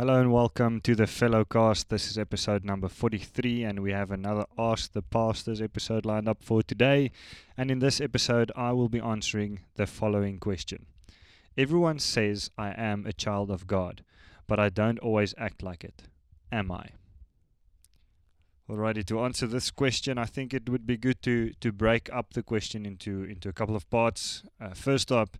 Hello and welcome to the Fellowcast. This is episode number 43, and we have another Ask the Pastors episode lined up for today. And in this episode, I will be answering the following question Everyone says I am a child of God, but I don't always act like it. Am I? Alrighty, to answer this question, I think it would be good to, to break up the question into, into a couple of parts. Uh, first up,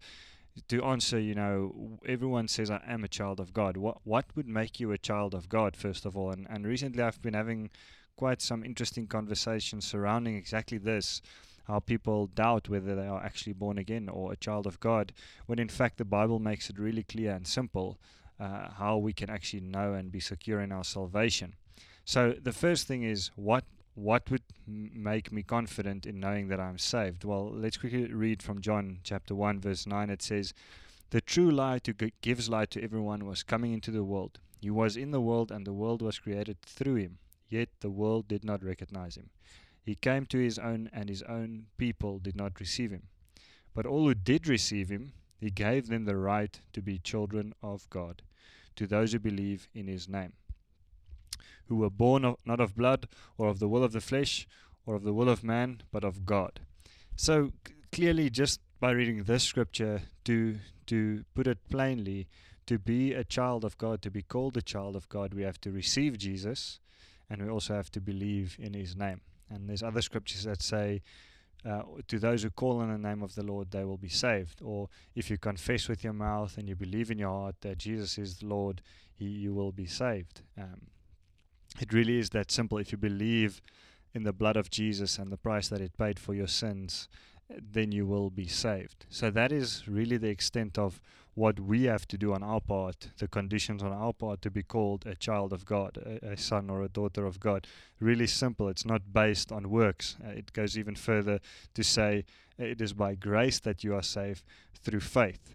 to answer, you know, everyone says I am a child of God. What what would make you a child of God, first of all? And and recently I've been having quite some interesting conversations surrounding exactly this. How people doubt whether they are actually born again or a child of God, when in fact the Bible makes it really clear and simple uh, how we can actually know and be secure in our salvation. So the first thing is what what would make me confident in knowing that I'm saved? Well, let's quickly read from John chapter 1, verse 9. It says, The true light who gives light to everyone was coming into the world. He was in the world, and the world was created through him, yet the world did not recognize him. He came to his own, and his own people did not receive him. But all who did receive him, he gave them the right to be children of God, to those who believe in his name who were born of, not of blood, or of the will of the flesh, or of the will of man, but of God. So c- clearly, just by reading this scripture, to to put it plainly, to be a child of God, to be called a child of God, we have to receive Jesus, and we also have to believe in His name. And there's other scriptures that say. Uh, to those who call on the name of the Lord, they will be saved. Or if you confess with your mouth and you believe in your heart that Jesus is the Lord, he, you will be saved. Um, it really is that simple. If you believe in the blood of Jesus and the price that it paid for your sins, then you will be saved. So that is really the extent of what we have to do on our part, the conditions on our part to be called a child of God, a, a son or a daughter of God. Really simple. It's not based on works. Uh, it goes even further to say it is by grace that you are saved through faith.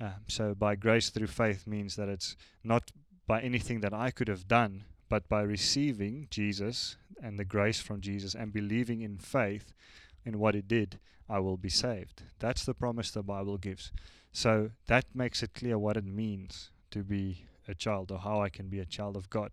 Um, so by grace through faith means that it's not by anything that I could have done, but by receiving Jesus and the grace from Jesus and believing in faith in what He did, I will be saved. That's the promise the Bible gives. So that makes it clear what it means to be a child or how I can be a child of God.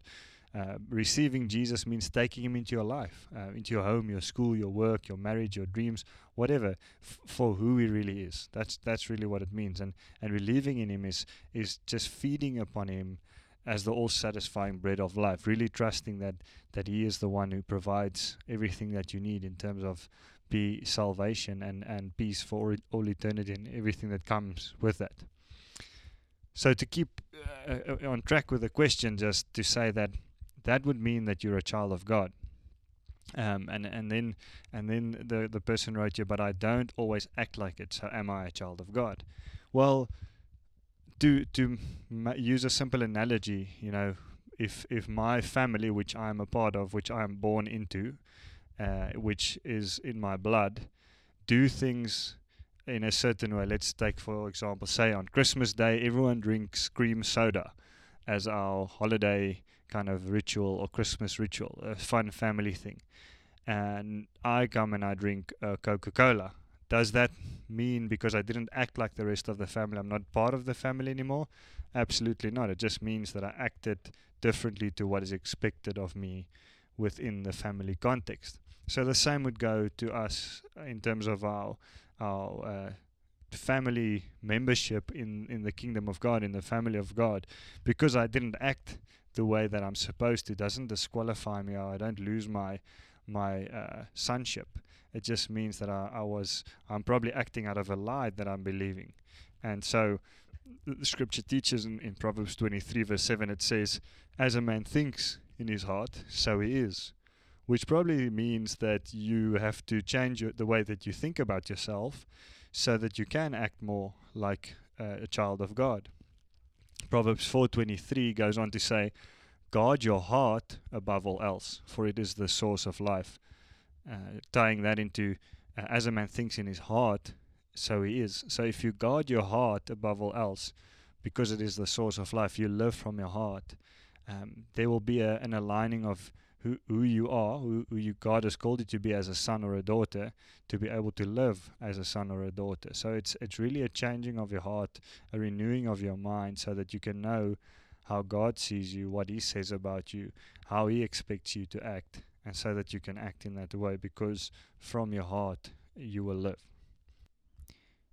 Uh, receiving Jesus means taking Him into your life, uh, into your home, your school, your work, your marriage, your dreams, whatever, f- for who He really is. That's that's really what it means. And and believing in Him is is just feeding upon Him as the all satisfying bread of life, really trusting that, that He is the one who provides everything that you need in terms of be salvation and, and peace for all eternity and everything that comes with that. So, to keep uh, uh, on track with the question, just to say that that would mean that you're a child of God. Um, and and then and then the the person wrote you, but I don't always act like it. So am I a child of God? Well, to to use a simple analogy, you know, if if my family, which I am a part of, which I am born into, uh, which is in my blood, do things in a certain way. Let's take, for example, say on Christmas Day, everyone drinks cream soda as our holiday kind of ritual or Christmas ritual, a fun family thing. And I come and I drink uh, Coca Cola does that mean because I didn't act like the rest of the family, I'm not part of the family anymore? Absolutely not. It just means that I acted differently to what is expected of me within the family context. So the same would go to us in terms of our our uh, family membership in in the kingdom of God, in the family of God, because I didn't act the way that I'm supposed to doesn't disqualify me or I don't lose my my uh, sonship. It just means that I, I was I'm probably acting out of a lie that I'm believing, and so the scripture teaches in, in Proverbs 23 verse 7 it says, "As a man thinks in his heart, so he is." Which probably means that you have to change your, the way that you think about yourself so that you can act more like uh, a child of God. Proverbs 4:23 goes on to say, Guard your heart above all else, for it is the source of life. Uh, tying that into uh, as a man thinks in his heart, so he is. So if you guard your heart above all else, because it is the source of life, you live from your heart. Um, there will be a, an aligning of who, who you are, who, who you God has called you to be as a son or a daughter, to be able to live as a son or a daughter. So it's it's really a changing of your heart, a renewing of your mind, so that you can know how God sees you, what He says about you, how He expects you to act, and so that you can act in that way because from your heart you will live.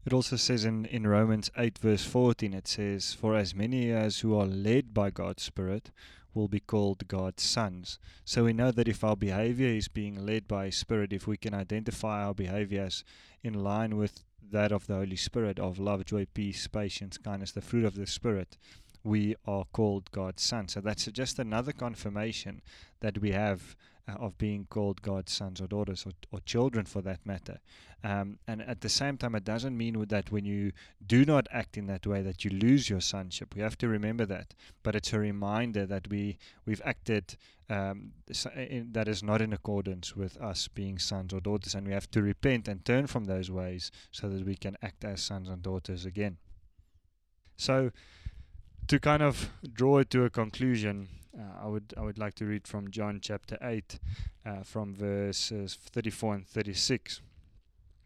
It also says in, in Romans 8, verse 14, it says, For as many as who are led by God's Spirit will be called God's sons. So we know that if our behavior is being led by His Spirit, if we can identify our behavior as in line with that of the Holy Spirit, of love, joy, peace, patience, kindness, the fruit of the Spirit, we are called God's sons. So that's just another confirmation that we have uh, of being called God's sons or daughters or, or children for that matter. Um, and at the same time, it doesn't mean that when you do not act in that way that you lose your sonship. We have to remember that. But it's a reminder that we we've acted um, in, that is not in accordance with us being sons or daughters, and we have to repent and turn from those ways so that we can act as sons and daughters again. So, to kind of draw it to a conclusion, uh, I would I would like to read from John chapter eight, uh, from verses thirty-four and thirty-six.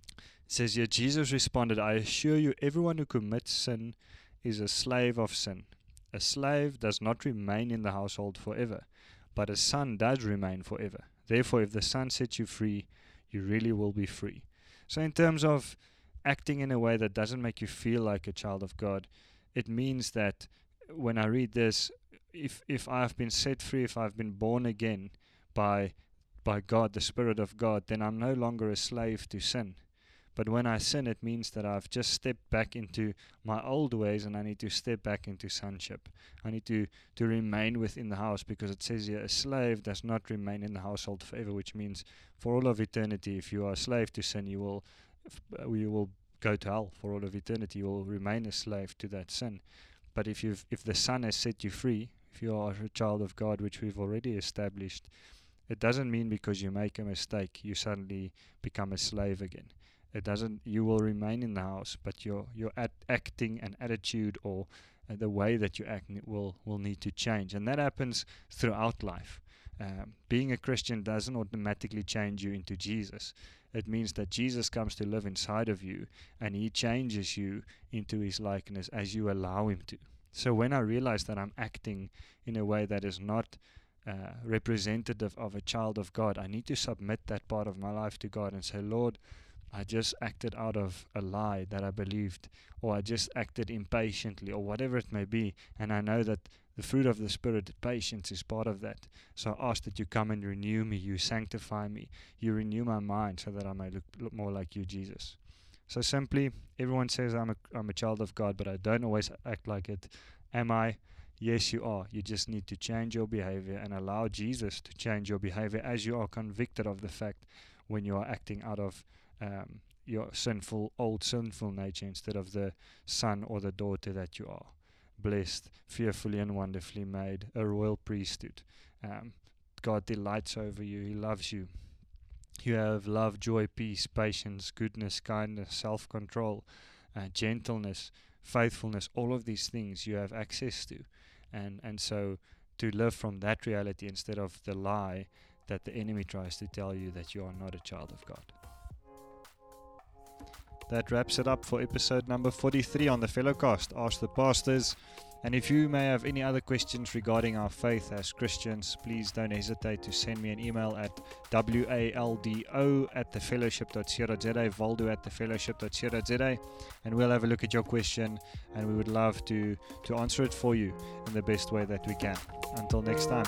It says here, Jesus responded, "I assure you, everyone who commits sin is a slave of sin. A slave does not remain in the household forever, but a son does remain forever. Therefore, if the son sets you free, you really will be free." So, in terms of acting in a way that doesn't make you feel like a child of God, it means that when I read this, if if I've been set free, if I've been born again by by God, the Spirit of God, then I'm no longer a slave to sin. But when I sin, it means that I've just stepped back into my old ways and I need to step back into sonship. I need to, to remain within the house because it says here a slave does not remain in the household forever, which means for all of eternity, if you are a slave to sin, you will, you will go to hell for all of eternity. You will remain a slave to that sin. But if you've if the Son has set you free, if you are a child of God, which we've already established, it doesn't mean because you make a mistake you suddenly become a slave again. It doesn't. You will remain in the house, but your your acting and attitude or uh, the way that you act will will need to change, and that happens throughout life. Um, being a Christian doesn't automatically change you into Jesus. It means that Jesus comes to live inside of you and he changes you into his likeness as you allow him to. So when I realize that I'm acting in a way that is not uh, representative of a child of God, I need to submit that part of my life to God and say, Lord, I just acted out of a lie that I believed, or I just acted impatiently, or whatever it may be. And I know that the fruit of the Spirit, patience, is part of that. So I ask that you come and renew me, you sanctify me, you renew my mind so that I may look, look more like you, Jesus. So simply, everyone says I'm a, I'm a child of God, but I don't always act like it. Am I? Yes, you are. You just need to change your behavior and allow Jesus to change your behavior as you are convicted of the fact when you are acting out of um, your sinful, old sinful nature instead of the son or the daughter that you are blessed, fearfully and wonderfully made, a royal priesthood. Um, God delights over you, He loves you. You have love, joy, peace, patience, goodness, kindness, self control, uh, gentleness, faithfulness, all of these things you have access to. And, and so to live from that reality instead of the lie that the enemy tries to tell you that you are not a child of God. That wraps it up for episode number 43 on the Fellowcast. Ask the Pastors. And if you may have any other questions regarding our faith as Christians, please don't hesitate to send me an email at waldo at thefellowship.co.za, valdo at thefellowship.co.za, and we'll have a look at your question and we would love to, to answer it for you in the best way that we can. Until next time.